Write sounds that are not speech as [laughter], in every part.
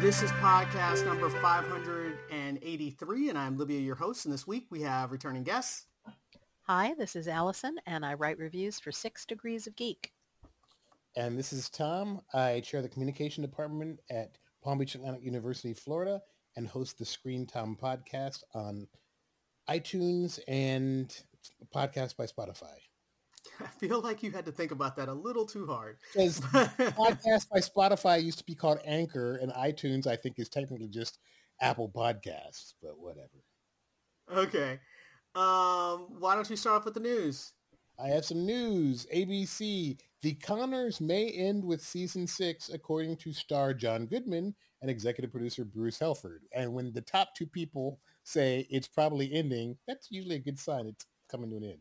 This is podcast number 583, and I'm Libby, your host. And this week we have returning guests. Hi, this is Allison, and I write reviews for Six Degrees of Geek. And this is Tom. I chair the communication department at Palm Beach Atlantic University, Florida, and host the Screen Tom podcast on iTunes and podcast by Spotify. [laughs] I feel like you had to think about that a little too hard. Because [laughs] podcast by Spotify used to be called Anchor, and iTunes, I think, is technically just Apple Podcasts, but whatever. okay. Um, why don't you start off with the news? I have some news. ABC, The Connors may end with season six, according to star John Goodman and executive producer Bruce Helford. And when the top two people say it's probably ending, that's usually a good sign it's coming to an end.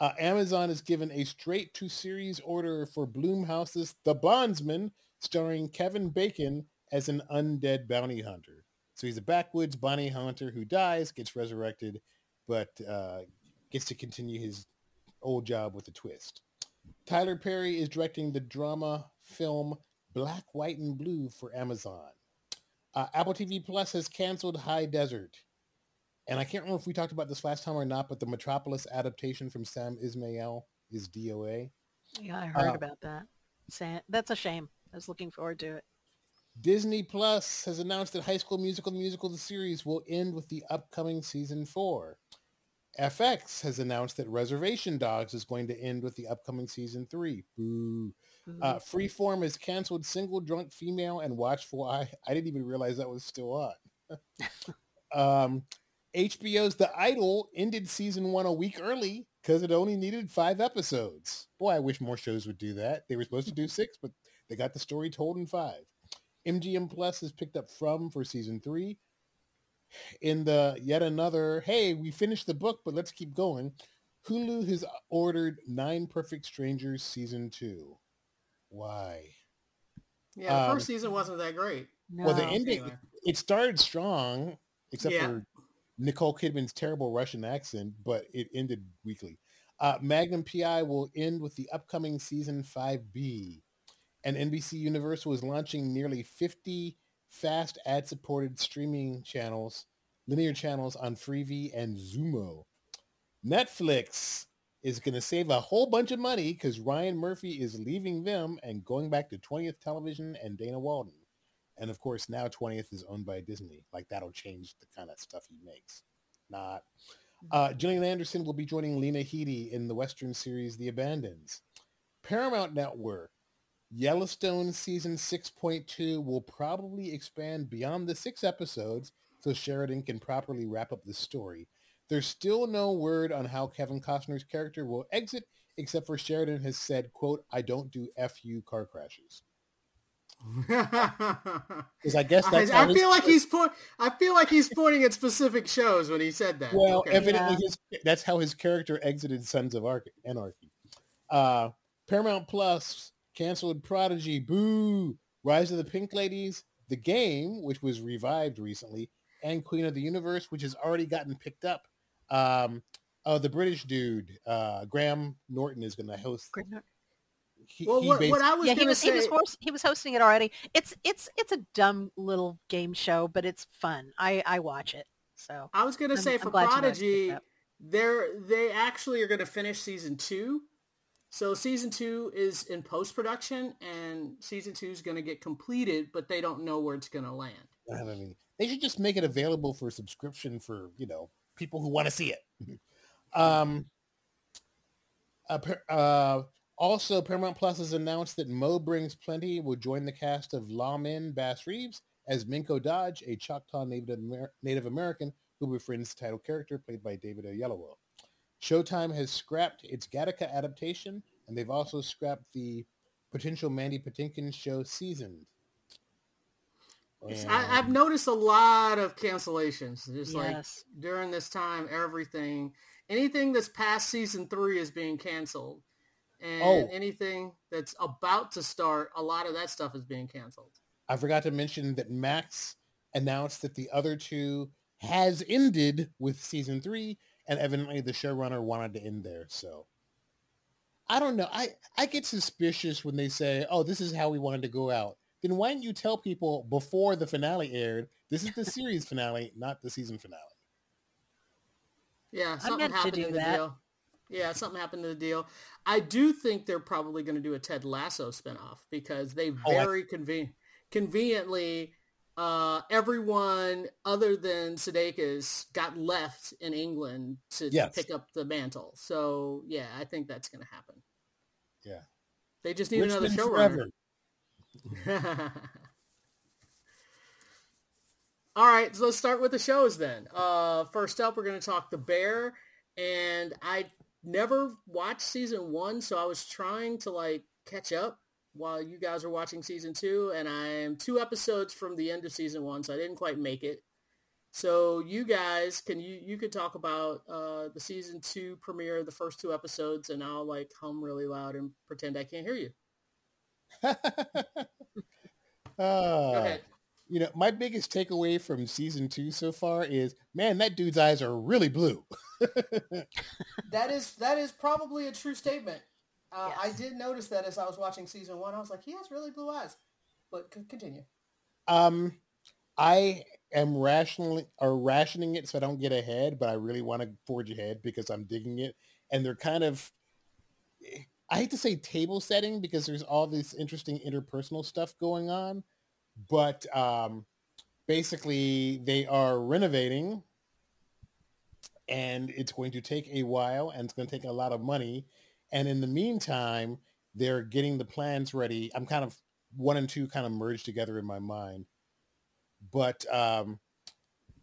Uh, Amazon has given a straight-to-series order for Blumhouse's The Bondsman, starring Kevin Bacon as an undead bounty hunter. So he's a backwoods bounty hunter who dies, gets resurrected, but uh, gets to continue his old job with a twist. Tyler Perry is directing the drama film Black, White, and Blue for Amazon. Uh, Apple TV Plus has canceled High Desert. And I can't remember if we talked about this last time or not, but the Metropolis adaptation from Sam Esmail is DOA. Yeah, I heard Uh, about that. Sa- That's a shame. I was looking forward to it. Disney Plus has announced that High School Musical, the musical, the series will end with the upcoming season four. FX has announced that Reservation Dogs is going to end with the upcoming season three. Boo. Uh, Freeform has canceled Single Drunk Female and Watchful Eye. I didn't even realize that was still on. [laughs] um, HBO's The Idol ended season one a week early because it only needed five episodes. Boy, I wish more shows would do that. They were supposed to do [laughs] six, but they got the story told in five. MGM Plus has picked up From for season three. In the yet another, hey, we finished the book, but let's keep going. Hulu has ordered Nine Perfect Strangers season two. Why? Yeah, the Um, first season wasn't that great. no. Well, the ending, Anyway. it started strong, except Yeah. for Nicole Kidman's terrible Russian accent, but it ended weakly. Uh, Magnum PI will end with the upcoming season 5B. And NBC Universal is launching nearly 50 fast ad-supported streaming channels, linear channels on Freevee and Xumo. Netflix is going to save a whole bunch of money because Ryan Murphy is leaving them and going back to 20th Television and Dana Walden. And of course, now 20th is owned by Disney. Like that'll change the kind of stuff he makes. Not. Uh, Gillian Anderson will be joining Lena Headey in the Western series The Abandons. Paramount Network, Yellowstone season 6.2 will probably expand beyond the six episodes so Sheridan can properly wrap up the story. There's still no word on how Kevin Costner's character will exit, except for Sheridan has said, quote, I don't do FU car crashes. [laughs] Because I guess that's I, I feel like char- he's point. I feel like he's pointing at specific shows when he said that. Well, Okay. evidently his, that's how his character exited Sons of Arc- Anarchy. Uh, Paramount Plus canceled Prodigy, Boo, Rise of the Pink Ladies, The Game, which was revived recently, and Queen of the Universe, which has already gotten picked up. Um, oh, the British dude, uh, Graham Norton, is going to host. Great note. He, well, he what, based- what I was yeah, he was say. he was host, he was hosting it already. It's it's it's a dumb little game show, but it's fun. I I watch it. So I was gonna I'm- say I'm for glad you Prodigy, up. they're they actually are gonna finish season two. So season two is in post production, and season two is gonna get completed, but they don't know where it's gonna land. I mean, they should just make it available for subscription for you know people who want to see it. [laughs] um, uh, uh, also, Paramount Plus has announced that Mo Brings Plenty will join the cast of Lawmen Bass Reeves as Minko Dodge, a Choctaw Native, Amer- Native American who befriends the title character played by David Oyelowo. Showtime has scrapped its Gattaca adaptation, and they've also scrapped the potential Mandy Patinkin show Seasoned. And- I, I've noticed a lot of cancellations. Just like during this time, everything, anything that's past season three is being canceled, Oh. and Oh. anything that's about to start, a lot of that stuff is being canceled. I forgot to mention that Max announced that the other two has ended with season three, and evidently the showrunner wanted to end there. So I don't know. I, I get suspicious when they say, oh, this is how we wanted to go out. Then why didn't you tell people before the finale aired, this is the series finale, not the season finale? Yeah, I something meant to happened do in the that. deal. Yeah, something happened to the deal. I do think they're probably going to do a Ted Lasso spinoff because they Oh, very conven- conveniently, uh, everyone other than Sudeikis got left in England to, Yes. pick up the mantle. So yeah, I think that's going to happen. Yeah. They just need another showrunner. [laughs] All right, so let's start with the shows then. Uh, first up, we're going to talk The Bear, and I never watched season one, so I was trying to like catch up while you guys were watching season two, and I am two episodes from the end of season one, so I didn't quite make it. So you guys, can you you could talk about uh, the season two premiere, the first two episodes, and I'll like hum really loud and pretend I can't hear you. [laughs] Go Uh, ahead. you know, my biggest takeaway from season two so far is, man, that dude's eyes are really blue. [laughs] [laughs] That is that is probably a true statement. Uh, I did notice that as I was watching season one. I was like, he has really blue eyes. But c- continue. Um, I am rationally or rationing it so I don't get ahead, but I really want to forge ahead because I'm digging it. And they're kind of, I hate to say table setting because there's all this interesting interpersonal stuff going on, but um, basically they are renovating and it's going to take a while and it's going to take a lot of money. And in the meantime, they're getting the plans ready. I'm kind of one and two kind of merged together in my mind. But um,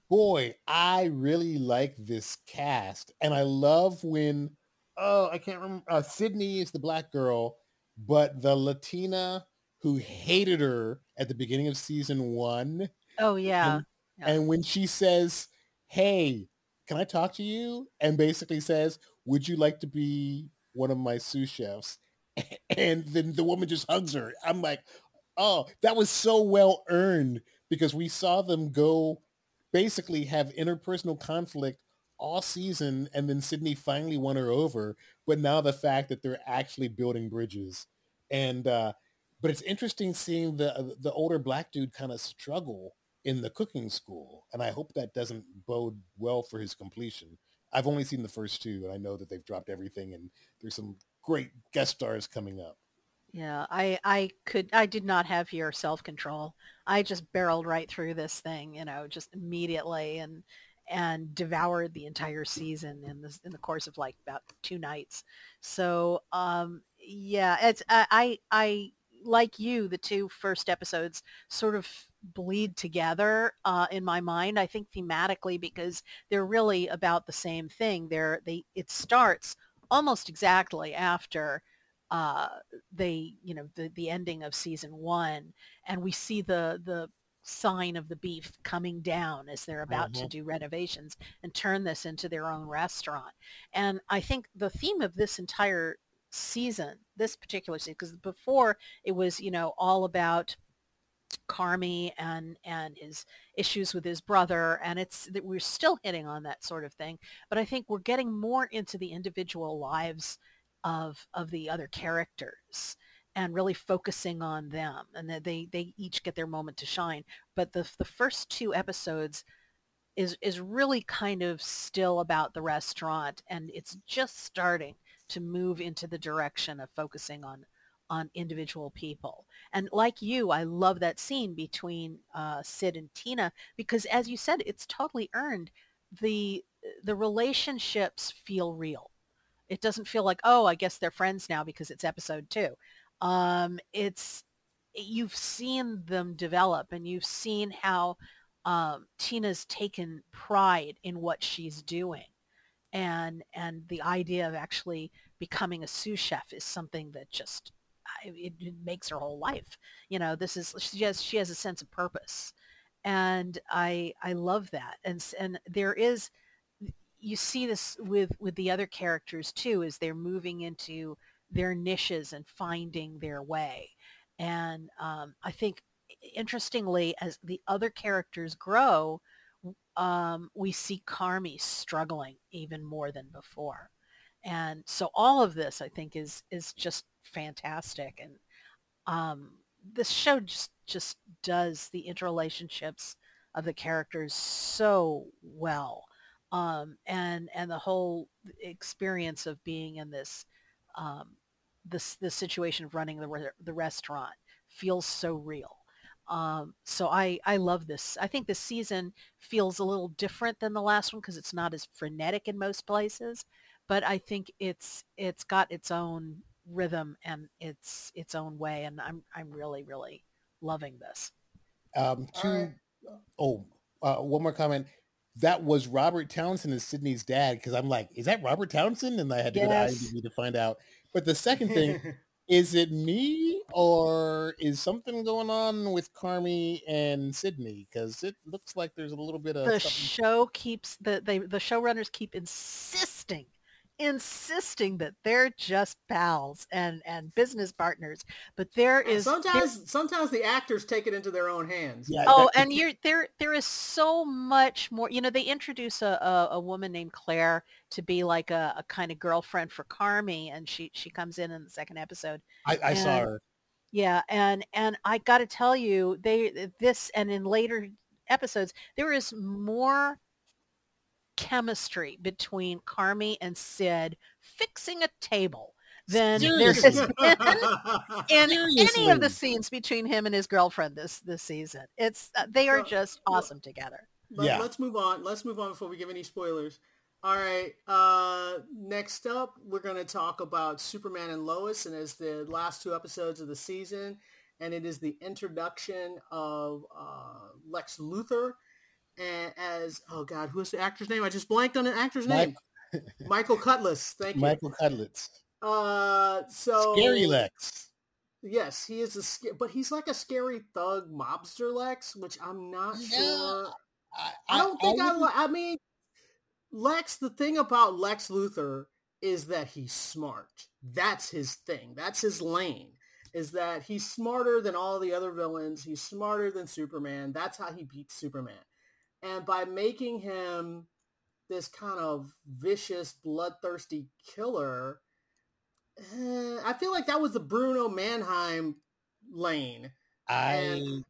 boy, I really like this cast. And I love when, oh, I can't remember, uh, Sydney is the black girl, but the Latina who hated her at the beginning of season one. Oh yeah. Yeah. And when she says, hey, can I talk to you? And basically says, would you like to be one of my sous chefs? [laughs] And then the woman just hugs her. I'm like, oh, that was so well earned because we saw them go basically have interpersonal conflict all season and then Sydney finally won her over. But now the fact that they're actually building bridges and, uh, but it's interesting seeing the, the older black dude kind of struggle in the cooking school. And I hope that doesn't bode well for his completion. I've only seen the first two and I know that they've dropped everything and there's some great guest stars coming up. Yeah, I I could I did not have your self-control. I just barreled right through this thing, you know, just immediately and and devoured the entire season in this in the course of like about two nights. So, um yeah, it's I I, I like you, the two first episodes sort of bleed together uh, in my mind. I think thematically because they're really about the same thing. They're they it starts almost exactly after uh, they you know the the ending of season one, and we see the the sign of the beef coming down as they're about to Mhm. do renovations and turn this into their own restaurant. And I think the theme of this entire season, this particular season, because before it was you know all about Carmy and and his issues with his brother and it's that we're still hitting on that sort of thing but I think we're getting more into the individual lives of of the other characters and really focusing on them and that they they each get their moment to shine but the the first two episodes is is really kind of still about the restaurant and it's just starting to move into the direction of focusing on on individual people. And like you, I love that scene between uh, Sid and Tina because, as you said, it's totally earned. the The relationships feel real. It doesn't feel like, oh, I guess they're friends now because it's episode two. Um, it's you've seen them develop, and you've seen how um, Tina's taken pride in what she's doing, and and the idea of actually becoming a sous chef is something that just it, it makes her whole life. You know, this is she has she has a sense of purpose, and I I love that. And and there is you see this with with the other characters too as they're moving into their niches and finding their way. And um, I think interestingly, as the other characters grow, um, we see Carmy struggling even more than before. And so all of this, I think, is is just fantastic. And um, this show just just does the interrelationships of the characters so well, um, and and the whole experience of being in this um, this this situation of running the the restaurant feels so real. Um, so I I love this. I think this season feels a little different than the last one because it's not as frenetic in most places, but I think it's it's got its own rhythm and its its own way, and I'm I'm really really loving this. Um, two, right. oh, uh, one more comment. That was Robert Townsend as Sydney's dad because I'm like, is that Robert Townsend? And I had to go to IMDb to find out. But the second thing, [laughs] is it me or is something going on with Carmy and Sydney? Because it looks like there's a little bit of the something. show keeps the they the showrunners keep insisting insisting that they're just pals and and business partners but there oh, is there- sometimes sometimes the actors take it into their own hands. Yeah, oh and you're there there is so much more you know they introduce a, a, a woman named claire to be like a, a kind of girlfriend for carmy and she she comes in in the second episode I, I saw her. yeah, and and I got to tell you, they this and in later episodes there is more chemistry between Carmy and Sid fixing a table than there has been in any of the scenes between him and his girlfriend this this season. It's uh, they are Well, just well, awesome together. Let, Yeah. Let's move on. Let's move on before we give any spoilers. All right. Uh, next up, we're going to talk about Superman and Lois, and it's the last two episodes of the season, and it is the introduction of uh, Lex Luthor, and as oh god, who's the actor's name? I just blanked on an actor's Mike- name. Michael Cudlitz. Thank you. Michael Cudlitz. Uh, so Scary Lex. Yes, he is a sca- but he's like a scary thug mobster Lex, which I'm not Yeah. sure. I, I don't think I. li- I mean, Lex. The thing about Lex Luthor is that he's smart. That's his thing. That's his lane. Is that he's smarter than all the other villains. He's smarter than Superman. That's how he beats Superman. And by making him this kind of vicious, bloodthirsty killer, eh, I feel like that was the Bruno Mannheim lane. I and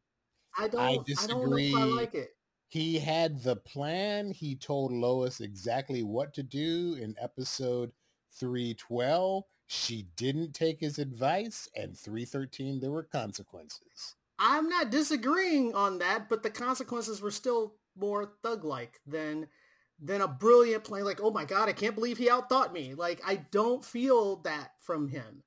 I don't. I, don't know if I like it. he had the plan. He told Lois exactly what to do in episode 312. She didn't take his advice, and 313 there were consequences. I'm not disagreeing on that, but the consequences were still more thug-like than than a brilliant play Like, oh my god, I can't believe he outthought me. Like, I don't feel that from him.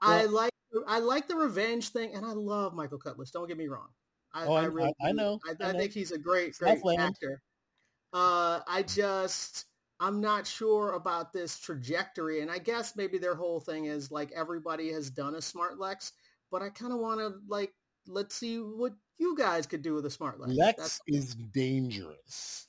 I like I like the revenge thing, and I love Michael Cudlitz. Don't get me wrong. I, Oh, I- I really I- I know, I, know. think he's a great, great Southland. actor. Uh, I just I'm not sure about this trajectory, and I guess maybe their whole thing is like everybody has done a smart Lex, but I kind of want to like let's see what you guys could do with a smart Lex. Lex That's- is dangerous.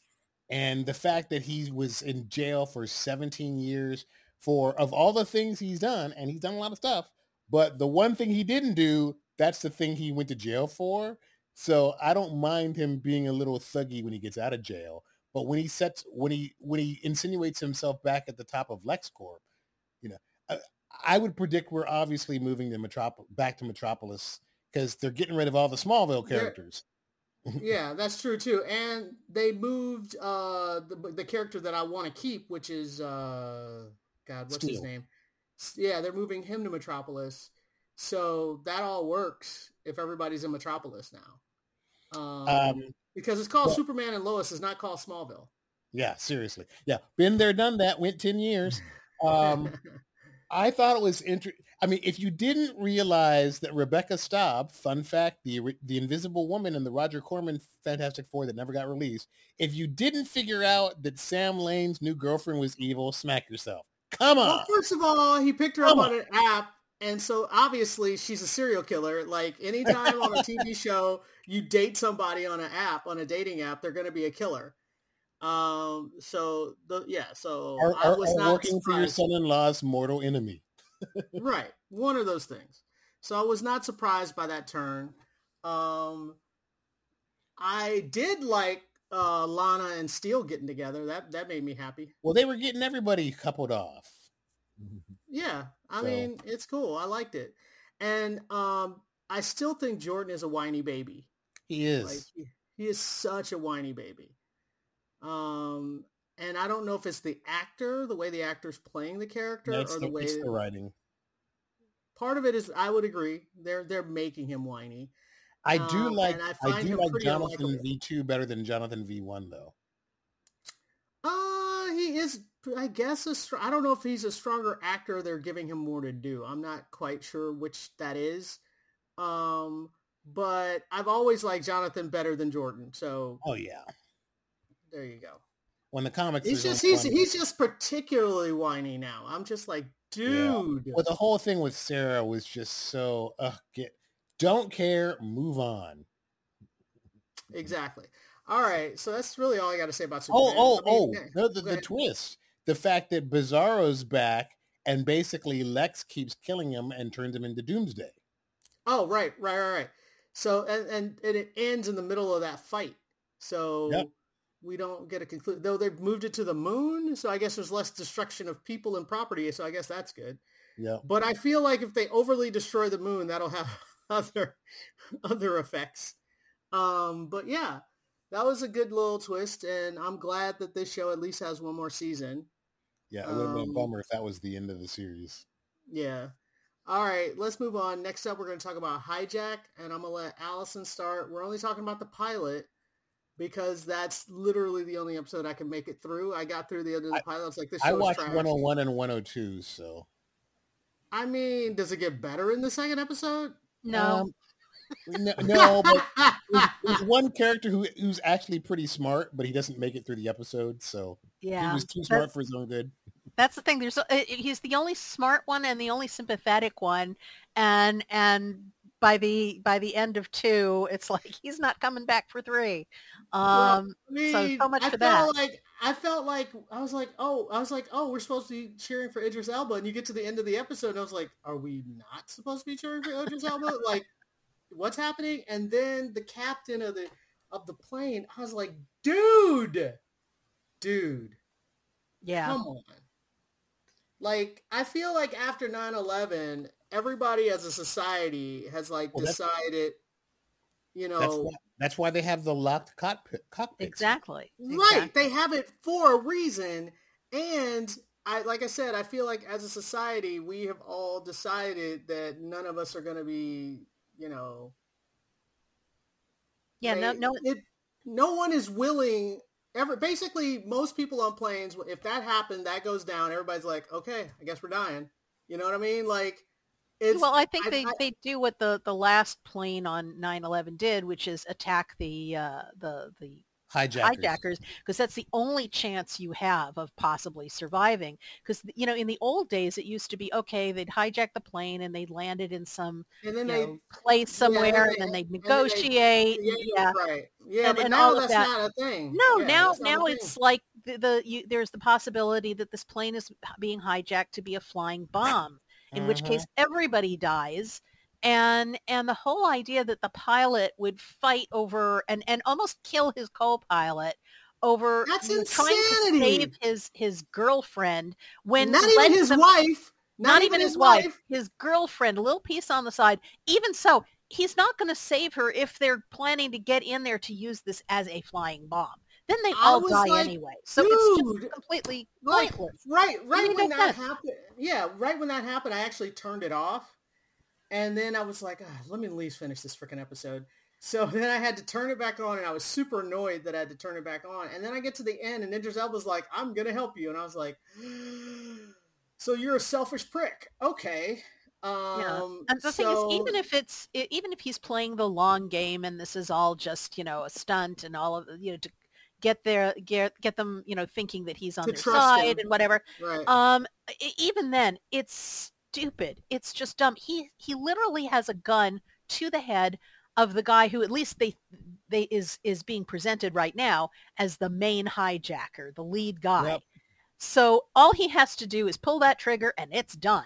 And the fact that he was in jail for 17 years for, of all the things he's done, and he's done a lot of stuff, but the one thing he didn't do, that's the thing he went to jail for. So I don't mind him being a little thuggy when he gets out of jail. But when he sets, when he, when he insinuates himself back at the top of LexCorp, you know, I, I would predict we're obviously moving to Metrop- back to Metropolis because they're getting rid of all the Smallville characters. [laughs] yeah, that's true too. And they moved uh the the character that I want to keep, which is uh God, what's his name? Yeah, they're moving him to Metropolis. So that all works if everybody's in Metropolis now. Um, Um, because it's called well- Superman and Lois, it's not called Smallville. Yeah, seriously. Yeah, been there, done that. Went ten years. [laughs] Um, I thought it was interesting. I mean, if you didn't realize that Rebecca Staab, fun fact, the the Invisible Woman in the Roger Corman Fantastic Four that never got released, if you didn't figure out that Sam Lane's new girlfriend was evil, smack yourself. Come on. well, first of all, he picked her up Come on an app and so obviously she's a serial killer. Like anytime on a TV [laughs] show you date somebody on an app, on a dating app, they're going to be a killer. Um. So the yeah. So Or, I was not working for your son-in-law's mortal enemy. [laughs] right one of those things so i was not surprised by that turn um i did like uh lana and steele getting together that that made me happy Well, they were getting everybody coupled off. [laughs] yeah i So- mean it's cool i liked it and um i still think jordan is a whiny baby He is. like he, he is such a whiny baby um and i don't know if it's the actor the way the actor's playing the character That's or the the, way it's the writing. part of it is i would agree they're they're making him whiny I do Um, like I I, do like Jonathan. V two better than Jonathan V one though. Uh, he is, I guess, a str- I don't know if he's a stronger actor. They're giving him more to do. I'm not quite sure which that is. Um, but I've always liked Jonathan better than Jordan. So Oh yeah. There you go. When the comics He's just he's he's just particularly whiny now. I'm just like, dude. Well, the whole thing with Sarah was just so uh, get don't care, move on. Exactly. All right. So that's really all I got to say about Oh, Superman. oh, I mean, oh! yeah, The, the, the twist, the fact that Bizarro's back, and basically Lex keeps killing him and turns him into Doomsday. Oh, right, right, right, right. So and and, and it ends in the middle of that fight. So Yep. We don't get a conclusion. Though they've moved it to the moon, so I guess there's less destruction of people and property. So I guess that's good. Yeah, But I feel like if they overly destroy the moon, that'll have [laughs] other other effects. Um, but yeah, that was a good little twist, and I'm glad that this show at least has one more season. yeah. It would have been Um, a bummer if that was the end of the series. Yeah. All right, let's move on. Next up, we're going to talk about Hijack, and I'm going to let Allison start. We're only talking about the pilot because that's literally the only episode I can make it through. I got through the end of the pilot. I was like, this I show's watched trash. 101 and 102, so I mean, does it get better in the second episode? No. Um, no, [laughs] no, but there's, there's one character who who's actually pretty smart, but he doesn't make it through the episode, so yeah. he was too That's- smart for his own good. That's the thing. There's uh, he's the only smart one and the only sympathetic one, and and by the by the end of two, it's like [laughs] he's not coming back for three. Um, I mean, So- so much I for felt like I felt like I was like, oh, I was like, oh, we're supposed to be cheering for Idris Elba, and you get to the end of the episode, and I was like, are we not supposed to be cheering for Idris Elba? Like, what's happening? And then the captain of the of the plane, I was like, dude, dude, yeah, come on. Like, I feel like after 9-11, everybody as a society has like Well, decided, you know, That's why, that's why they have the locked cockpit, cockpits. exactly. Right. exactly. They have it for a reason. And I like I said, I feel like as a society we have all decided that none of us are gonna be, you know Yeah, no, no, it, no one is willing ever basically most people on planes if that happened, that goes down, everybody's like, Okay, I guess we're dying. You know what I mean? Like it's well, I think I- they, I- they do what the, the last plane on 9/11 did, which is attack the uh, the the Hijackers. because that's the only chance you have of possibly surviving because you know in the old days it used to be okay they'd hijack the plane and they'd land it in some and you know, place somewhere then and they- then they'd and they- negotiate yeah, yeah right. Yeah, And- but and now all that's that. not a thing. no Yeah, now now it's like the, the you, there's the possibility that this plane is being hijacked to be a flying bomb in which Mhm. case everybody dies and and the whole idea that the pilot would fight over and and almost kill his co-pilot over That's you know, trying to insanity. save his his girlfriend when not even his them- wife. not, even his wife, his girlfriend a little piece on the side even so he's not going to save her if they're planning to get in there to use this as a flying bomb then they all die like, anyway so it's just completely like, pointless Right, right when that sense. happened. Yeah, right when that happened, I actually turned it off, and then I was like, ah, "Let me at least finish this freaking episode." So [laughs] then I had to turn it back on, and I was super annoyed that I had to turn it back on. And then I get to the end, and Idris Elba's like, "I'm gonna help you," and I was like, [gasps] "So you're a selfish prick, okay?" Um, And the thing so- is, even if it's even if he's playing the long game and this is all just you know a stunt and all of you know to get their get get them you know thinking that he's on their side him. and whatever, right, um, even then it's stupid. It's just dumb. He he literally has a gun to the head of the guy who at least they they is is being presented right now as the main hijacker, the lead guy. Yep. So all he has to do is pull that trigger and it's done.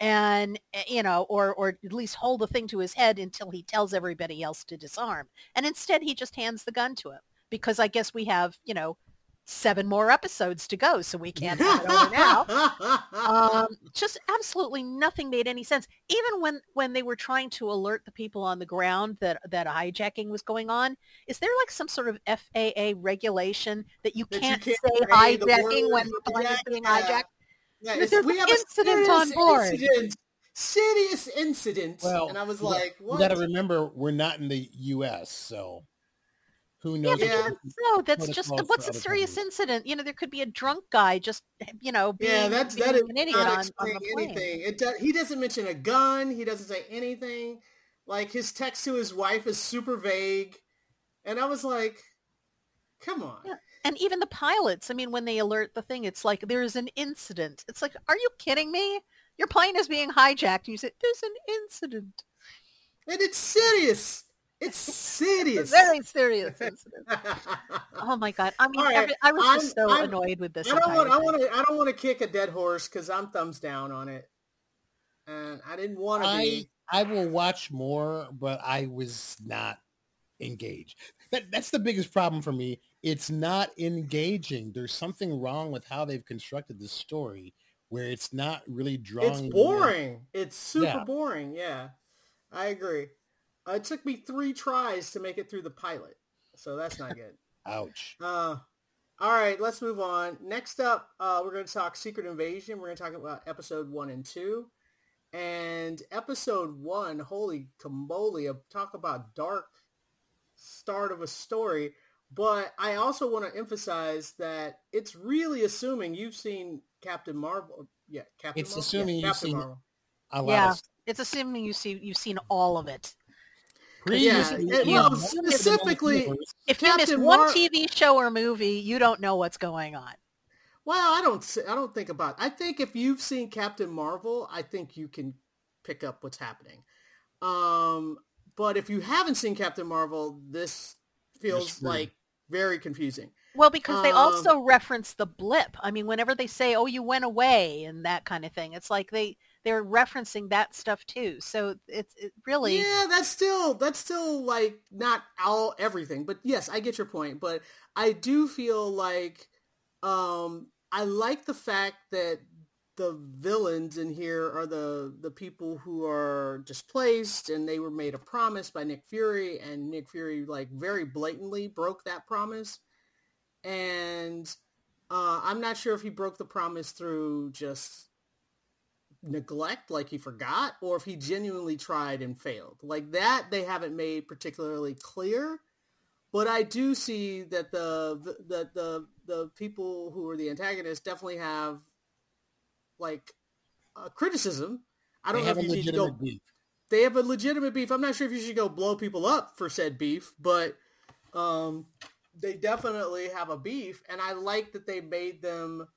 And eh, you know, or or at least hold the thing to his head until he tells everybody else to disarm. And instead he just hands the gun to him because I guess we have, you know, seven more episodes to go, so we can't have it over now [laughs] um, just absolutely nothing made any sense. Even when when they were trying to alert the people on the ground that that hijacking was going on, is there like some sort of FAA regulation that you That can't, can't say say hijacking when word the plane is hijack, being hijacked? Yeah, But it's- there's we an have a incident on serious board. Incident, serious incident. Well, and I was we got- like, You got to remember, we're not in the U.S., so who Yeah, knows? but Yeah. even so, that's just Protocols what's a serious countries. incident. You know, there could be a drunk guy just, you know, being, yeah, that's being that is an idiot not on, on explaining the plane. anything. It does, he doesn't mention a gun. He doesn't say anything. Like his text to his wife is super vague, and I was like, come on. Yeah. And even the pilots, I mean, when they alert the thing, it's like there's an incident. It's like, are you kidding me? Your plane is being hijacked. And you say, there's an incident. And it's serious. It's A [laughs] serious. very serious [laughs] incident. Oh my God. I mean, All right, every, I was I'm- so I'm- annoyed with this. I don't want. I want to. I don't want to kick a dead horse because I'm thumbs down on it, and I didn't want to I be. I will watch more, but I was not engaged. That that's the biggest problem for me. It's not engaging. There's something wrong with how they've constructed the story, where it's not really drawing. It's boring. It's super Yeah. boring. Yeah, I agree. Uh, it took me three tries to make it through the pilot, so that's not good. [laughs] Ouch. Uh, all right, let's move on. Next up, uh, we're going to talk Secret Invasion. We're going to talk about episode one and two. And episode one, holy cambolia, talk about dark start of a story. But I also want to emphasize that it's really assuming you've seen Captain Marvel. Yeah, Captain It's Marvel. assuming yeah, you've Captain seen- Marvel. A lot Yeah. of It's assuming you see you've seen all of it. Yeah, it- well, specifically- If you miss Captain one Mar- TV show or movie, you don't know what's going on. Well, I don't. s- I don't think about. I think if you've seen Captain Marvel, I think you can pick up what's happening. Um, but if you haven't seen Captain Marvel, this feels like very confusing. Well, because they Um, also reference the blip. I mean, whenever they say, "Oh, you went away," and that kind of thing, it's like they they're referencing that stuff too. So it's it really Yeah, that's still that's still like not all everything, but yes, I get your point. But I do feel like um I like the fact that the villains in here are the the people who are displaced and they were made a promise by Nick Fury and Nick Fury like very blatantly broke that promise. And uh, I'm not sure if he broke the promise through just neglect, like he forgot, or if he genuinely tried and failed. Like that, they haven't made particularly clear. But I do see that the that the the people who are the antagonists definitely have like uh, criticism. I don't they know have if a you go legitimate beef. they have a legitimate beef. I'm not sure if you should go blow people up for said beef, but um, they definitely have a beef, and I like that they made them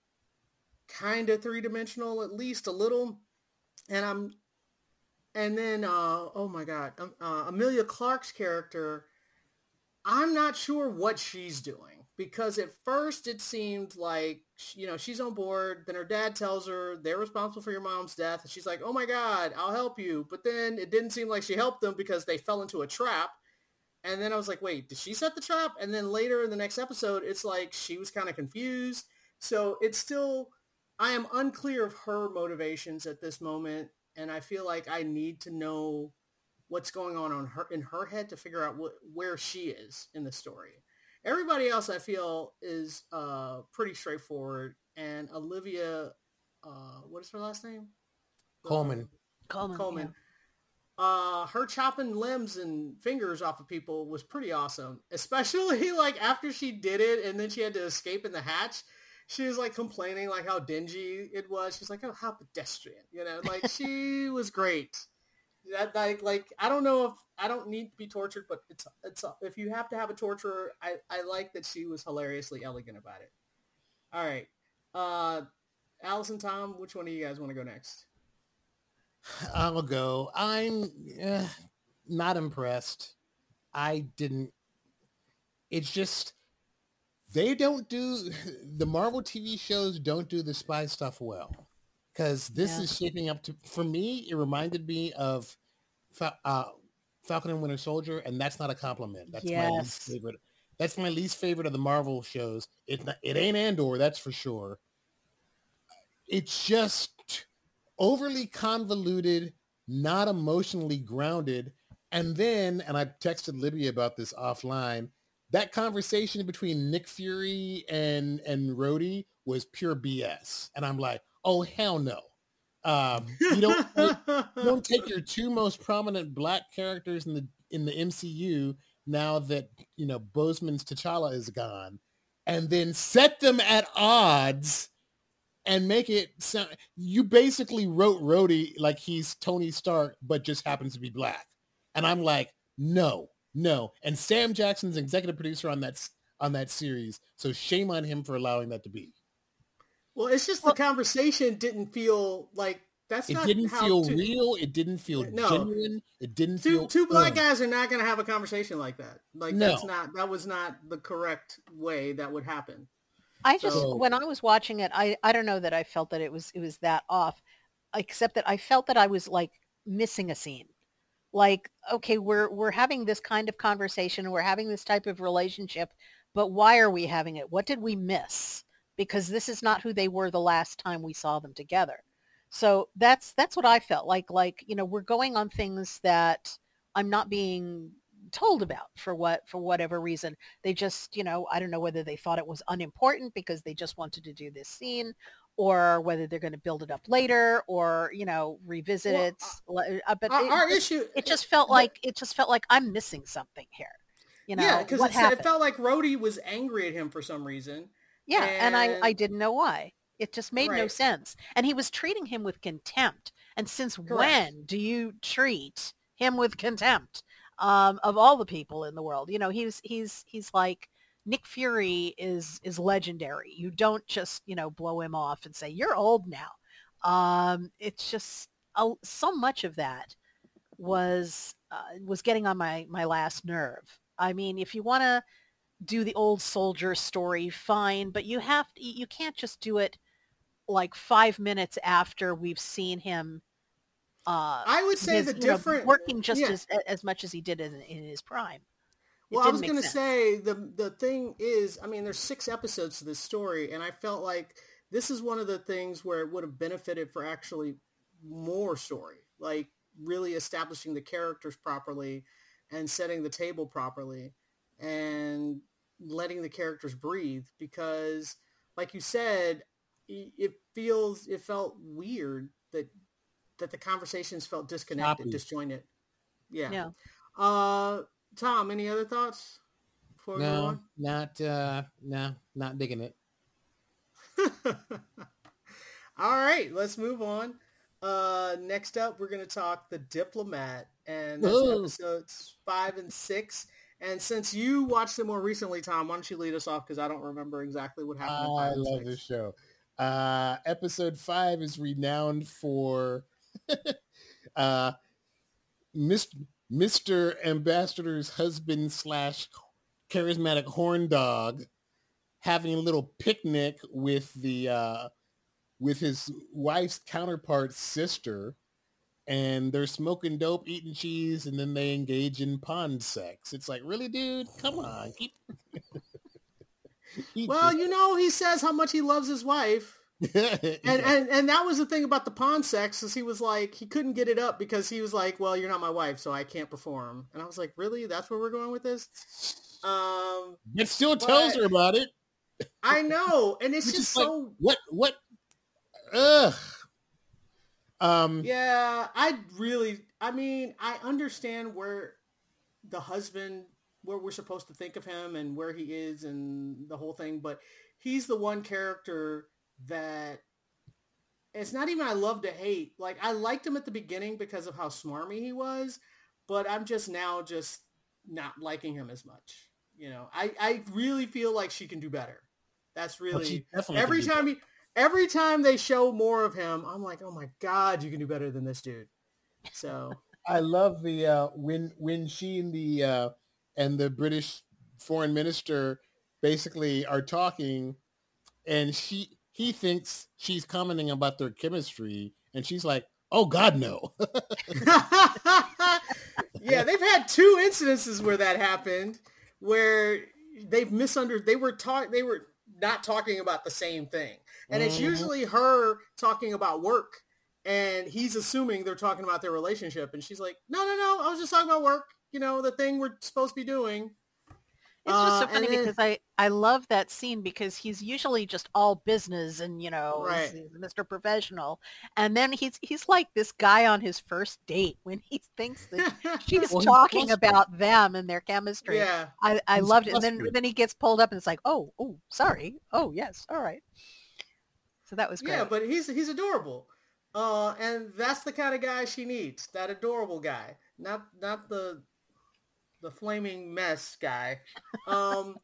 kind of three dimensional, at least a little. And I'm, and then uh, oh my god, um, uh, Emilia Clarke's character. I'm not sure what she's doing because at first it seemed like you know she's on board. Then her dad tells her they're responsible for your mom's death, and she's like, "Oh my god, I'll help you." But then it didn't seem like she helped them because they fell into a trap. And then I was like, "Wait, did she set the trap?" And then later in the next episode, it's like she was kind of confused. So it's still I am unclear of her motivations at this moment, and I feel like I need to know what's going on on her in her head to figure out what, where she is in the story. Everybody else, I feel, is uh, pretty straightforward. And Olivia, uh, what is her last name? Colman. Colman. Colman. Uh, her chopping limbs and fingers off of people was pretty awesome. Especially [laughs] like after she did it and then she had to escape in the hatch. She was like complaining like how dingy it was. She's like, oh, how pedestrian, you know, like she [laughs] was great. That like like I don't know if I don't need to be tortured, but it's it's if you have to have a torturer, I I like that she was hilariously elegant about it. All right, uh, Allison, Tom, which one of you guys want to go next? I'll go. I'm uh, not impressed. I didn't. It's just they don't do the Marvel TV shows don't do the spy stuff well because this Yeah. is shaping up to for me. It reminded me of Fa- uh, Falcon and Winter Soldier, and that's not a compliment. That's my least favorite. That's my least favorite of the Marvel shows. It it ain't Andor, that's for sure. It's just overly convoluted, not emotionally grounded. And then, and I texted Libby about this offline, that conversation between Nick Fury and and Rhodey was pure BS. And I'm like, oh hell no. Um, you don't you don't take your two most prominent black characters in the in the MCU now that you know Boseman's T'Challa is gone, and then set them at odds and make it sound. You basically wrote Rhodey like he's Tony Stark, but just happens to be black, and I'm like, no, no. And Sam Jackson's executive producer on that on that series, so shame on him for allowing that to be. well, it's just Well- the conversation didn't feel like that's It not didn't how feel two, real. It didn't feel No. genuine. It didn't Two, feel two black earned. guys are not going to have a conversation like that. Like No. that's not that was not the correct way that would happen. I just So- when I was watching it, I I don't know that I felt that it was it was that off, except that I felt that I was like missing a scene. Like, okay, we're we're having this kind of conversation, we're having this type of relationship, but why are we having it? What did we miss? Because this is not who they were the last time we saw them together. So that's that's what I felt like. Like you know, we're going on things that I'm not being told about for what for whatever reason they just you know i don't know whether they thought it was unimportant because they just wanted to do this scene or whether they're going to build it up later or you know revisit Well, it uh, but Our, it, our just, issue it just felt like it just felt like i'm missing something here you know yeah, because it felt like Rhodey was angry at him for some reason. yeah and i i didn't know why it just made no sense and he was treating him with contempt and since Correct. when do you treat him with contempt um, of all the people in the world you know he's he's he's like Nick Fury is is legendary. You don't just you know blow him off and say you're old now. Um, it's just uh, so much of that was uh, was getting on my my last nerve. I mean, if you want to do the old soldier story, fine, but you have to, you can't just do it like five minutes after we've seen him. Uh, I would say his- the you know, different working just yeah. as as much as he did in, in his prime. Well, I was going to say the the thing is, I mean, there's six episodes to this story, and I felt like this is one of the things where it would have benefited for actually more story, like really establishing the characters properly and setting the table properly and letting the characters breathe. Because, like you said, it feels it felt weird that that the conversations felt disconnected, disjointed. Yeah. Yeah. Uh, Tom, any other thoughts before we No, not uh no, not digging it. [laughs] All right, let's move on. Uh, next up, we're going to talk the diplomat, and that's Ooh. episodes five and six. And since you watched it more recently, Tom, why don't you lead us off? Because I don't remember exactly what happened. Oh, I love six. this show. Uh episode five is renowned for [laughs] uh Mr. Mr. Ambassador's husband slash charismatic horn dog having a little picnic with the uh with his wife's counterpart's sister and they're smoking dope, eating cheese, and then they engage in pond sex. It's like, really, dude? Come on. [laughs] Well, you know, he says how much he loves his wife. [laughs] And, and and that was the thing about the pawn sex is he was like he couldn't get it up because he was like, well, you're not my wife, so I can't perform. And I was like, really? That's where we're going with this? Um, It still tells her about it. I know, and it's just like, so what what ugh. Um yeah. I really, I mean, I understand where the husband, where we're supposed to think of him and where he is and the whole thing, but he's the one character that it's not even I love to hate. Like I liked him at the beginning because of how smarmy he was, but I'm just now just not liking him as much. You know, I, I really feel like she can do better. That's really definitely every time he every time they show more of him, I'm like, oh my god, you can do better than this dude. So I love the uh, when when she and the uh, and the British foreign minister basically are talking, and she he thinks she's commenting about their chemistry, and she's like, "Oh God, no!" [laughs] yeah, they've had two incidences where that happened, where they've misunderstood. They were talk. They were not talking about the same thing, and it's Mhm. usually her talking about work, and he's assuming they're talking about their relationship, and she's like, "No, no, no, I was just talking about work. You know, the thing we're supposed to be doing." It's just Uh, so funny then- because I, I love that scene because he's usually just all business and you know he's- Right. he's Mr. Professional, and then he's he's like this guy on his first date when he [laughs] thinks that [laughs] she's Well, talking about them and their chemistry. yeah, I, I He's loved it, and then then he gets pulled up and it's like, oh oh sorry, oh yes, all right. So that was great. yeah, but he's he's adorable, uh, and that's the kind of guy she needs. That adorable guy, not not the the flaming mess guy. Um,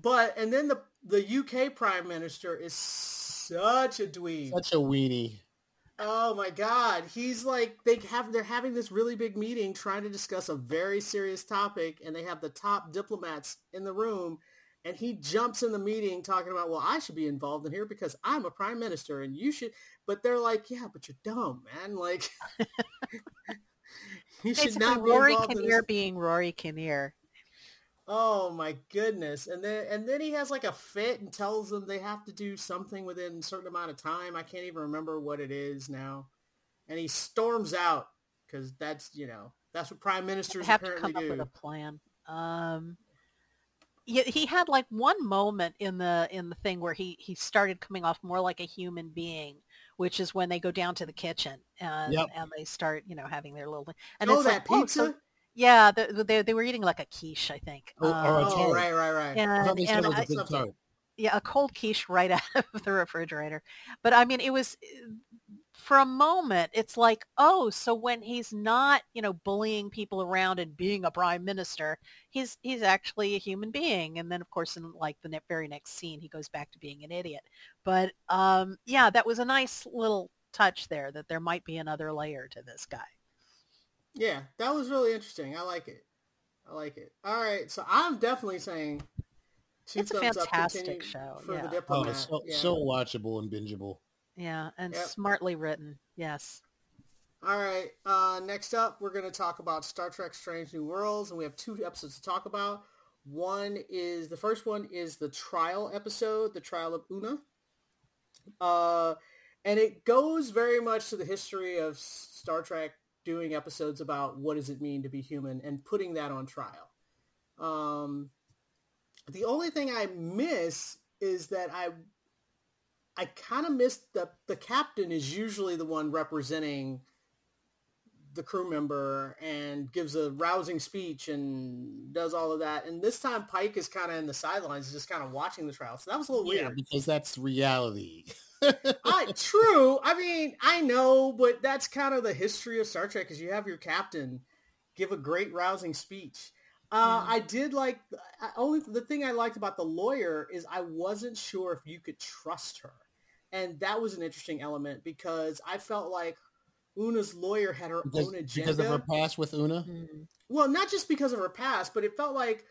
but and then the the UK Prime Minister is such a dweeb. Such a weenie. Oh my God, he's like they have they're having this really big meeting trying to discuss a very serious topic, and they have the top diplomats in the room. And he jumps in the meeting talking about, well, I should be involved in here because I'm a prime minister and you should. But they're like, yeah, but you're dumb, man. Like, you should not be Rory involved in this. Kinnear being Rory Kinnear. Oh my goodness. And then and then he has like a fit and tells them they have to do something within a certain amount of time. I can't even remember what it is now. And he storms out because that's, you know, that's what prime ministers have to apparently come up with a plan. Um, yeah, he had like one moment in the in the thing where he he started coming off more like a human being, which is when they go down to the kitchen and Yep. and they start you know having their little and oh, it's that like, oh, pizza? so- yeah, the, they they were eating like a quiche, I think. Oh, Um, oh, right, right, right. And, thought and it was I- a big something. tart. yeah, a cold quiche right [laughs] out of the refrigerator. But I mean, it was for a moment. It's like, oh, so when he's not, you know, bullying people around and being a prime minister, he's he's actually a human being. And then, of course, in like the ne- very next scene, he goes back to being an idiot. But um, yeah, that was a nice little touch there. That there might be another layer to this guy. Yeah, that was really interesting. I like it. I like it. All right, so I'm definitely saying two It's a thumbs up fantastic continue show, for yeah. the Oh, so, yeah. so watchable and bingeable. Yeah, and Yep. smartly written. Yes. All right. Uh, next up, we're going to talk about Star Trek: Strange New Worlds, and we have two episodes to talk about. One is the first one is the trial episode, the trial of Una, uh, and it goes very much to the history of Star Trek doing episodes about what does it mean to be human and putting that on trial. Um, the only thing I miss is that I I kind of missed the the captain is usually the one representing the crew member and gives a rousing speech and does all of that. And this time Pike is kind of in the sidelines, just kind of watching the trial. So that was a little Yeah, weird. because that's reality. I, true. I mean, I know, but that's kind of the history of Star Trek is you have your captain give a great rousing speech. Uh, I did like I, only the thing I liked about the lawyer is I wasn't sure if you could trust her, and that was an interesting element because I felt like Una's lawyer had her because, own agenda. because of her past with Una. Mm. Well, not just because of her past, but it felt like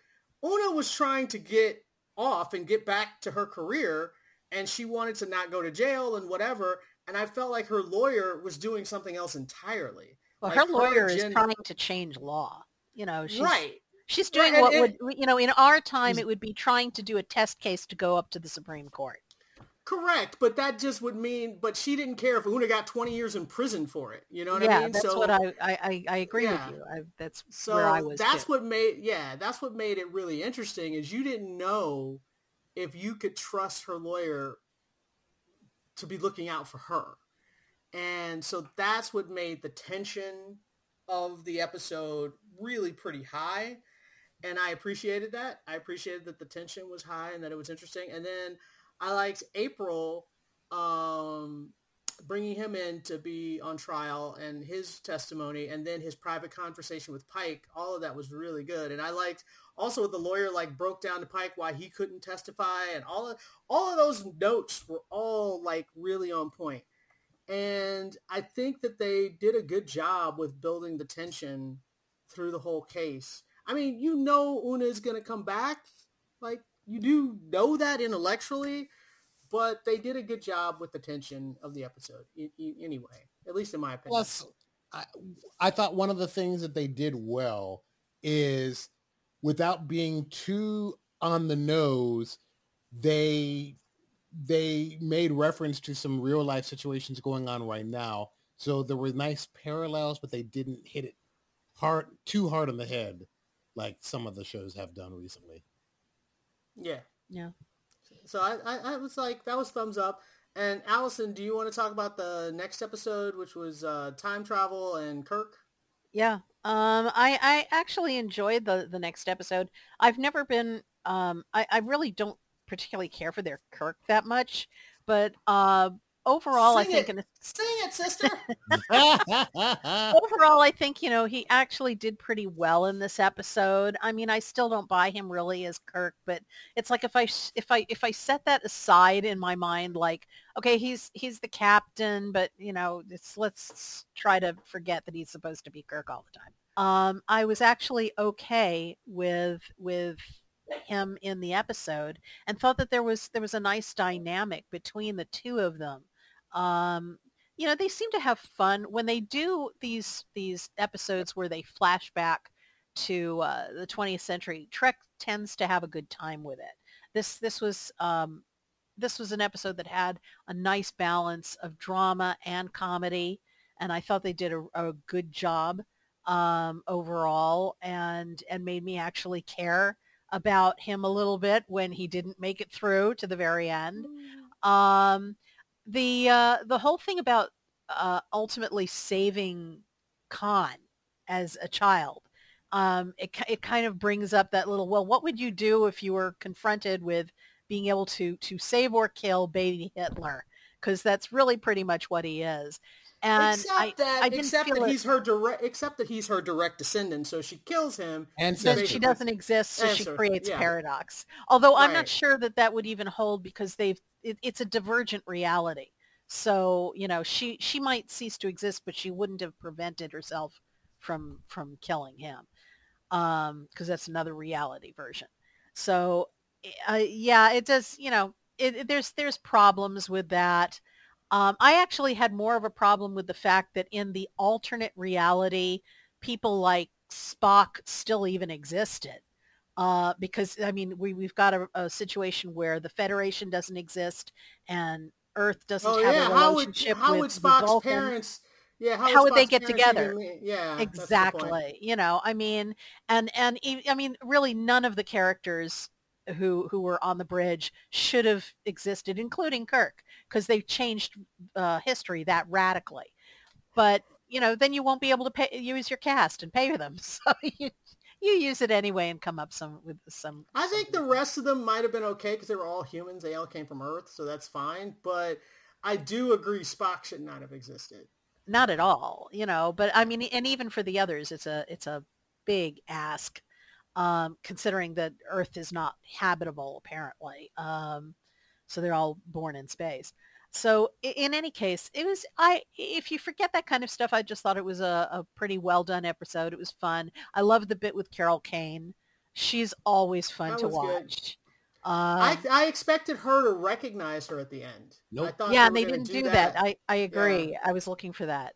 Una was trying to get off and get back to her career, and she wanted to not go to jail and whatever. And I felt like her lawyer was doing something else entirely. Well, Like, her lawyer is agenda- trying to change law. You know, she's right. she's doing and- what and- would you know in our time She's- it would be trying to do a test case to go up to the Supreme Court. Correct, but that just would mean, but she didn't care if Una got 20 years in prison for it. You know what yeah, I mean? that's so, what I I, I, agree Yeah. with you. I, that's so where I was. that's too. what made, yeah, that's what made it really interesting is you didn't know if you could trust her lawyer to be looking out for her. And so that's what made the tension of the episode really pretty high. And I appreciated that. I appreciated that the tension was high and that it was interesting. And then I liked April um, bringing him in to be on trial and his testimony and then his private conversation with Pike. All of that was really good. And I liked also the lawyer like broke down to Pike why he couldn't testify and all of all of those notes were all like really on point. And I think that they did a good job with building the tension through the whole case. I mean, you know Una is going to come back. Like, you do know that intellectually, but they did a good job with the tension of the episode anyway, at least in my opinion. Plus, I, I thought one of the things that they did well is without being too on the nose, they they made reference to some real life situations going on right now. So there were nice parallels, but they didn't hit it hard too hard on the head like some of the shows have done recently. Yeah. Yeah. So I, I, I was like, that was thumbs up. And Allison, do you want to talk about the next episode, which was uh, time travel and Kirk? Yeah. Um, I, I actually enjoyed the, the next episode. I've never been, um, I, I really don't particularly care for their Kirk that much, but uh, overall, Sing I think, it. in a, Sing it, sister. [laughs] overall, I think you know he actually did pretty well in this episode. I mean, I still don't buy him really as Kirk, but it's like if I if I if I set that aside in my mind, like okay, he's he's the captain, but you know, it's, let's try to forget that he's supposed to be Kirk all the time. Um, I was actually okay with with him in the episode and thought that there was there was a nice dynamic between the two of them. Um, you know, they seem to have fun when they do these these episodes where they flash back to uh, the 20th century. Trek tends to have a good time with it. This this was um, this was an episode that had a nice balance of drama and comedy, and I thought they did a, a good job um, overall, and and made me actually care about him a little bit when he didn't make it through to the very end. Um, the uh, the whole thing about uh, ultimately saving Khan as a child, um, it it kind of brings up that little well, what would you do if you were confronted with being able to to save or kill baby Hitler? Because that's really pretty much what he is. And except I, that, I didn't except feel that it- he's her direct, except that he's her direct descendant. So she kills him. then Ancestor. she doesn't exist, so she creates yeah. paradox. Although I'm not sure that that would even hold because they've it, it's a divergent reality. So you know, she she might cease to exist, but she wouldn't have prevented herself from from killing him, because that's another reality version. So uh, yeah, it does. You know, it, it- there's there's problems with that. Um, I actually had more of a problem with the fact that in the alternate reality, people like Spock still even existed. Uh, because I mean, we we've got a, a situation where the Federation doesn't exist and Earth doesn't Oh have yeah, a how would relationship how with would Spock's parents? Yeah, how, How would they get together? even- yeah, that's the point. exactly you know i mean and and i mean really none of the characters who who were on the bridge should have existed including kirk because they've changed uh, history that radically but you know then you won't be able to pay, use your cast and pay them [laughs] so you you use it anyway and come up some with some I think the rest of them might have been okay because they were all humans. They all came from Earth, so that's fine. But I do agree Spock should not have existed. not at all you know but i mean and even for the others it's a it's a big ask um considering that earth is not habitable apparently um so they're all born in space. So in any case it was i if you forget that kind of stuff i just thought it was a, a pretty well done episode. It was fun. I love the bit with carol kane. She's always fun That to was good. watch. I, um, I expected her to recognize her at the end. I Nope. thought yeah they and they didn't do do that, i i agree. I was looking for that.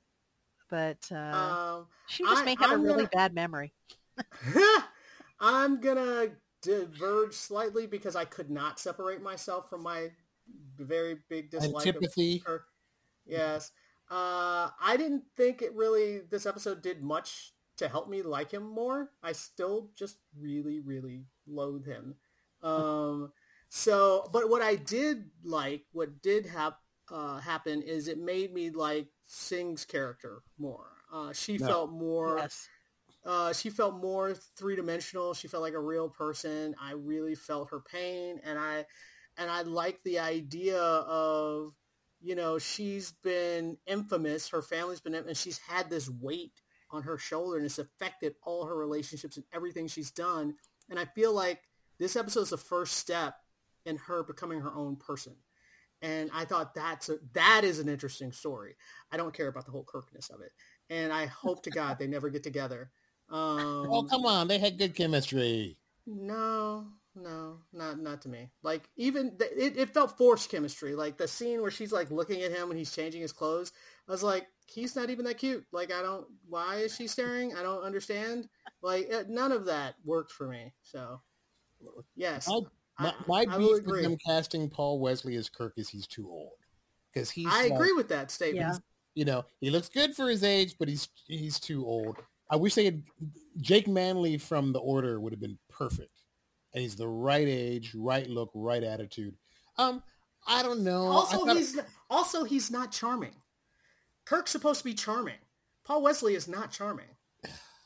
But uh, Um, she just I- may have a I'm really gonna- bad memory [laughs] [laughs] I'm gonna diverge slightly because I could not separate myself from my very big dislike Antipathy. of Kirk. Yes. Uh, I didn't think it really, this episode did much to help me like him more. I still just really, really loathe him. Um, so, but what I did like, what did hap- uh, happen is it made me like Singh's character more. Uh, she No. felt more yes uh, she felt more three dimensional. She felt like a real person. I really felt her pain, and I and I like the idea of you know she's been infamous. Her family's been and she's had this weight on her shoulder, and it's affected all her relationships and everything she's done. And I feel like this episode is the first step in her becoming her own person. And I thought that's a, that is an interesting story. I don't care about the whole Kirkness of it, and I hope to God they never get together. Um, oh come on, they had good chemistry. no, no, not not to me. Like even the, it, it felt forced chemistry. Like the scene where she's like looking at him when he's changing his clothes. I was like, he's not even that cute. Like I don't. Why is she staring? I don't understand. Like none of that worked for me. So yes, My, my, I- my I will beef agree. with them casting Paul Wesley as Kirk is he's too old. Because he's I like, agree with that statement. Yeah. you know, he looks good for his age, but he's he's too old. I wish they had Jake Manley from The Order would have been perfect. And he's the right age, right look, right attitude. Um, I don't know. Also, thought- he's also he's not charming. Kirk's supposed to be charming. Paul Wesley is not charming.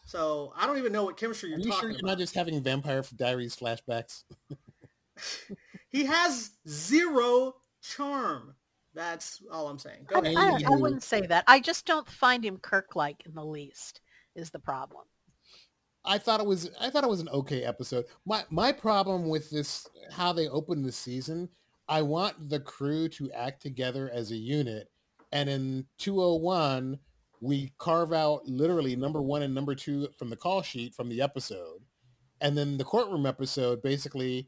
So I don't even know what chemistry you're Are you talking sure you're about. not just having Vampire Diaries flashbacks? [laughs] He has zero charm. That's all I'm saying. Go I, ahead. I, I wouldn't say that. I just don't find him Kirk-like in the least. Is the problem? I thought it was I thought it was an okay episode. My my problem with this how they opened the season, I want the crew to act together as a unit. And in 201, we carve out literally number 1 and number 2 from the call sheet from the episode. And then the courtroom episode basically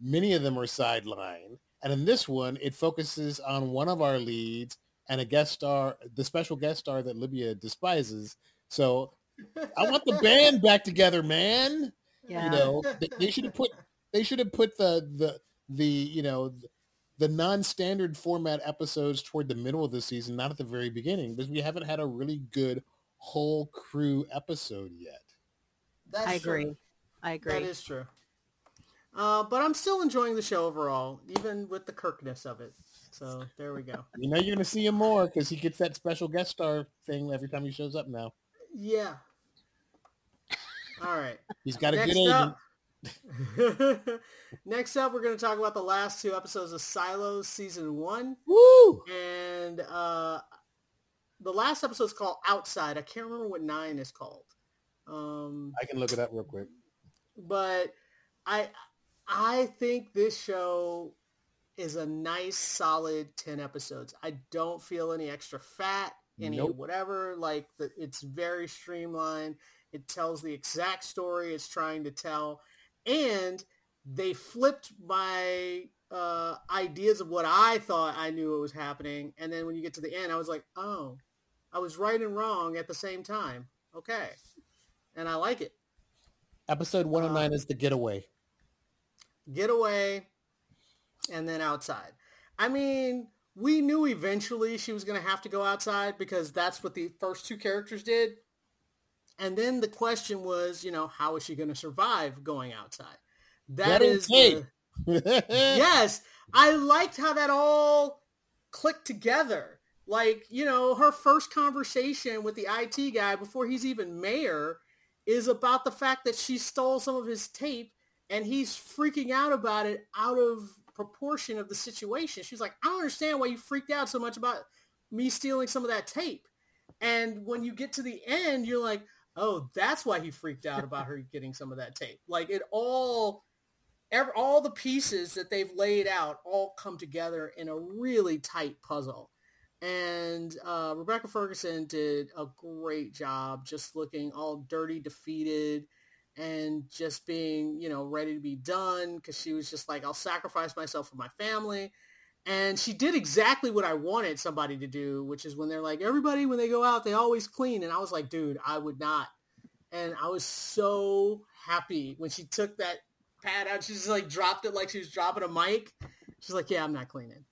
many of them are sidelined. And in this one, it focuses on one of our leads and a guest star, the special guest star that Libby despises. So I want the band back together, man. Yeah. You know, they, they should have put they should have put the the the you know the non-standard format episodes toward the middle of the season, not at the very beginning, because we haven't had a really good whole crew episode yet. That's I true. agree. I agree. That is true. Uh, but I'm still enjoying the show overall, even with the Kirkness of it. So there we go. You know, you're going to see him more because he gets that special guest star thing every time he shows up. Now Yeah. All right. he's got a Next good agent. [laughs] Next up, we're going to talk about the last two episodes of Silos season one, Woo! and uh, the last episode is called Outside. I can't remember what nine is called. Um, I can look it up real quick. but I I think this show is a nice solid 10 episodes. I don't feel any extra fat, any Nope. whatever. Like the, it's very streamlined. It tells the exact story it's trying to tell. And they flipped my uh, ideas of what I thought I knew what was happening. And then when you get to the end, I was like, oh, I was right and wrong at the same time. Okay. And I like it. Episode 109 is the getaway. getaway, and then outside. I mean, we knew eventually she was going to have to go outside because that's what the first two characters did. And then the question was, you know, how is she going to survive going outside? That Better is the, yes, I liked how that all clicked together. Like, you know, her first conversation with the IT guy before he's even mayor is about the fact that she stole some of his tape and he's freaking out about it out of proportion of the situation. She's like, I don't understand why you freaked out so much about me stealing some of that tape. And when you get to the end, you're like, oh, that's why he freaked out about her getting some of that tape. Like it all, every, all the pieces that they've laid out all come together in a really tight puzzle. And uh, Rebecca Ferguson did a great job just looking all dirty, defeated, and just being, you know, ready to be done because she was just like, I'll sacrifice myself for my family. And she did exactly what I wanted somebody to do, which is when they're like, everybody, when they go out, they always clean. And I was like, dude, I would not. And I was so happy when she took that pad out. She just like dropped it like she was dropping a mic. She's like, yeah, I'm not cleaning.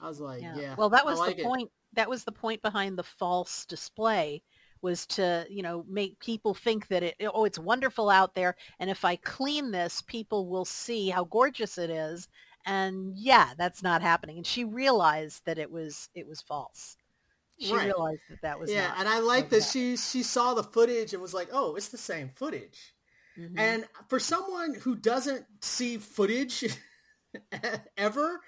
I was like, yeah. Well, that was like the it. point. That was the point behind the false display was to, you know, make people think that it, oh, it's wonderful out there. And if I clean this, people will see how gorgeous it is. And yeah, that's not happening. And she realized that it was, it was false. She Right. realized that that was yeah, not. and I like was that she she saw the footage and was like, "Oh, it's the same footage." Mhm. And for someone who doesn't see footage [laughs] ever,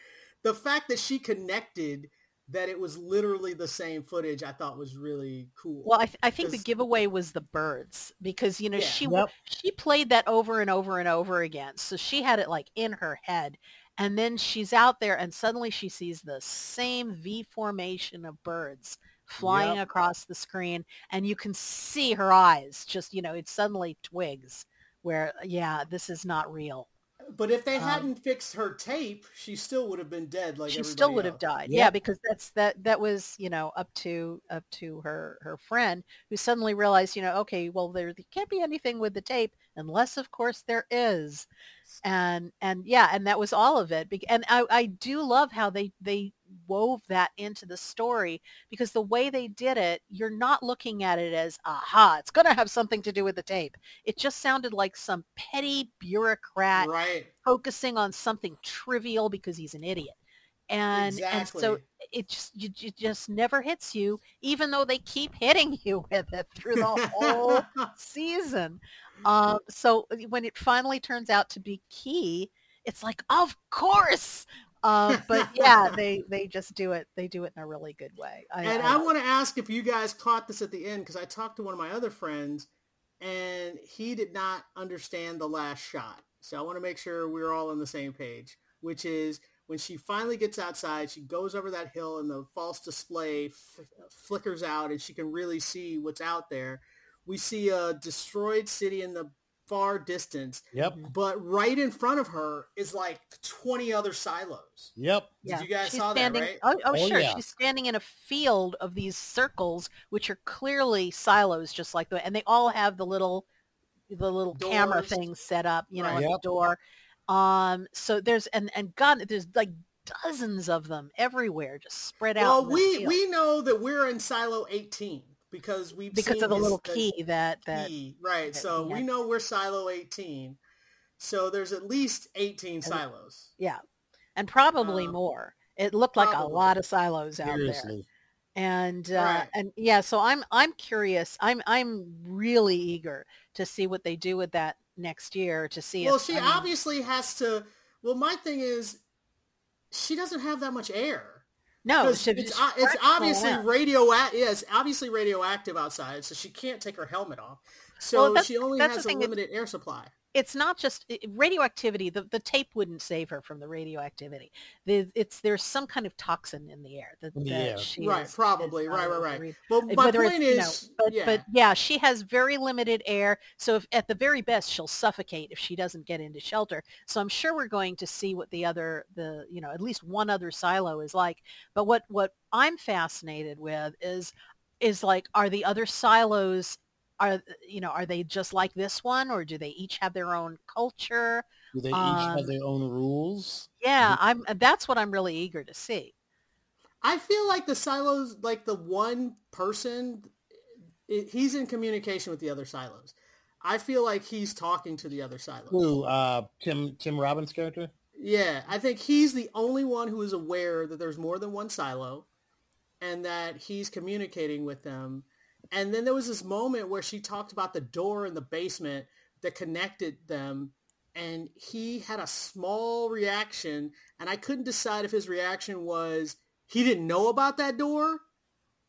the fact that she connected that it was literally the same footage, I thought was really cool. Well, I, th- I think the giveaway was the birds because you know Yeah. she Yep. she played that over and over and over again, so she had it like in her head, And then she's out there and suddenly she sees the same V formation of birds flying Yep. across the screen and you can see her eyes just, you know, it suddenly twigs where, yeah, this is not real. But if they Um, hadn't fixed her tape, she still would have been dead. Like she still would have died. Yep. Yeah, because that's that that was, you know, up to up to her her friend who suddenly realized, you know, okay, well there can't be anything with the tape unless of course there is. And and yeah, and that was all of it. And I I do love how they they wove that into the story because the way they did it, you're not looking at it as aha, it's going to have something to do with the tape. It just sounded like some petty bureaucrat Right. focusing on something trivial because he's an idiot. And and so Exactly. It just you, it just never hits you, even though they keep hitting [laughs] you with it through the whole season. Um, [laughs] so when it finally turns out to be key, it's like, of course. Uh, but yeah, [laughs] they they just do it. They do it in a really good way. I, and I I want to ask if you guys caught this at the end because I talked to one of my other friends and he did not understand the last shot. So I want to make sure we're all on the same page, which is when she finally gets outside, she goes over that hill and the false display f- flickers out and she can really see what's out there. We see a destroyed city in the far distance, Yep. but right in front of her is like 20 other silos. Yep. Did you guys She's saw that, standing, right? Oh, oh, Oh, sure. yeah. She's standing in a field of these circles, which are clearly silos, just like the, and they all have the little, the little camera Doors. things set up, you know, Right. at the door. Um, so there's and and God, there's like dozens of them everywhere, just spread out. Well, we field we know that we're in silo 18 because we've because seen of the his- little key that that key, right? that So he we know we're silo 18. So there's at least 18 silos. yeah, and probably Uh, more. It looked like a lot of silos out there. And uh, Right. and yeah so i'm i'm curious i'm i'm really eager to see what they do with that next year to see Well, if she I mean, obviously has to. Well, my thing is, she doesn't have that much air. No, to it's, it's obviously out. radio. Yeah, it's obviously radioactive outside, so she can't take her helmet off. So Well, that's- she only that's the has a thing that- limited air supply. it's not just radioactivity the, the tape wouldn't save her from the radioactivity the, it's there's some kind of toxin in the air that, In that air. she Right, is- probably. is Right, right, right. breathe. Well, Uh, my whether it's, point you know, is, but yeah. but yeah, she has very limited air. So if at the very best, she'll suffocate if she doesn't get into shelter. So I'm sure we're going to see what the other the you know at least one other silo is like. But what what I'm fascinated with is is like are the other silos are you know are they just like this one or do they each have their own culture? Do they each Um, have their own rules? Yeah, I'm that's what I'm really eager to see. I feel like the silos, like the one person, he's in communication with the other silos. I feel like he's talking to the other silos. Who? Uh, Tim Tim Robbins' character? Yeah, I think he's the only one who is aware that there's more than one silo and that he's communicating with them. And then there was this moment where she talked about the door in the basement that connected them and he had a small reaction and I couldn't decide if his reaction was he didn't know about that door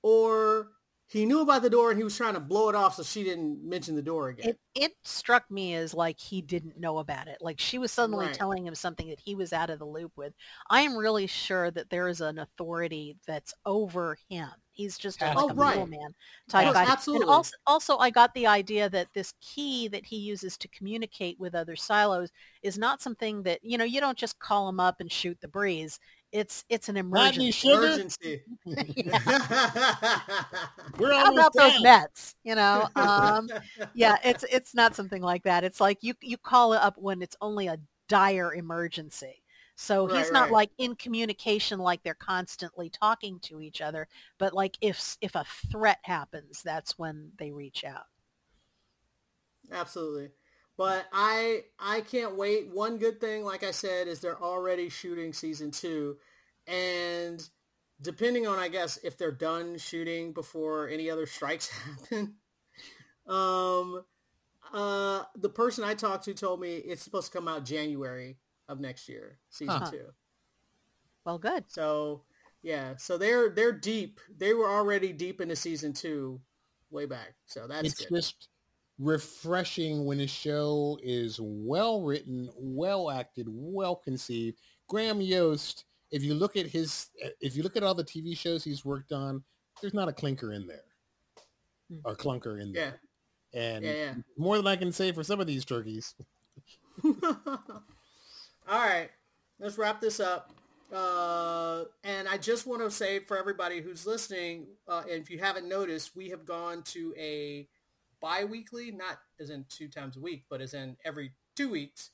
or he knew about the door and he was trying to blow it off so she didn't mention the door again. It it struck me as like he didn't know about it. Like she was suddenly Right. telling him something that he was out of the loop with. I am really sure that there is an authority that's over him. He's just a, Oh, like a right. middleman type Yes, guy. absolutely. And also, also, I got the idea that this key that he uses to communicate with other silos is not something that you know you don't just call him up and shoot the breeze. It's it's an emergency. Emergency. [laughs] [laughs] We're How almost about those done. Mets? You know, [laughs] um, yeah, it's it's not something like that. It's like you you call it up when it's only a dire emergency. So he's not right. like in communication like they're constantly talking to each other, but like if if a threat happens, that's when they reach out. Absolutely. But I I can't wait. One good thing, like I said, is they're already shooting season two. And depending on I guess if they're done shooting before any other strikes [laughs] happen. Um uh the person I talked to told me it's supposed to come out January of next year, season Huh. two. Well, good. So yeah, so they're they're deep. They were already deep into season two way back. So that's it's good. just refreshing when a show is well written, well acted, well conceived, Graham Yost, if you look at his, if you look at all the TV shows he's worked on, there's not a clinker in there hmm. or clunker in Yeah. there. And Yeah, yeah. more than I can say for some of these turkeys. [laughs] All right, let's wrap this up. Uh, and I just want to say for everybody who's listening, uh, and if you haven't noticed, we have gone to a bi-weekly, not as in two times a week, but as in every two weeks,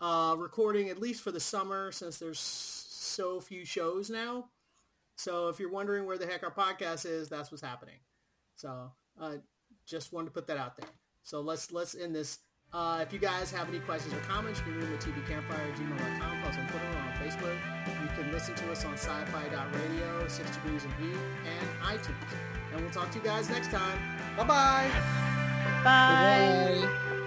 uh, recording at least for the summer since there's so few shows now. So if you're wondering where the heck our podcast is, that's what's happening. So uh, just wanted to put that out there. So let's let's end this. Uh, if you guys have any questions or comments, you can read them at tvcampfire@gmail.com, plus on Twitter or on Facebook. You can listen to us on sci-fi.radio, 6 Degrees of Geek, and iTunes. And we'll talk to you guys next time. Bye-bye. Bye. Bye.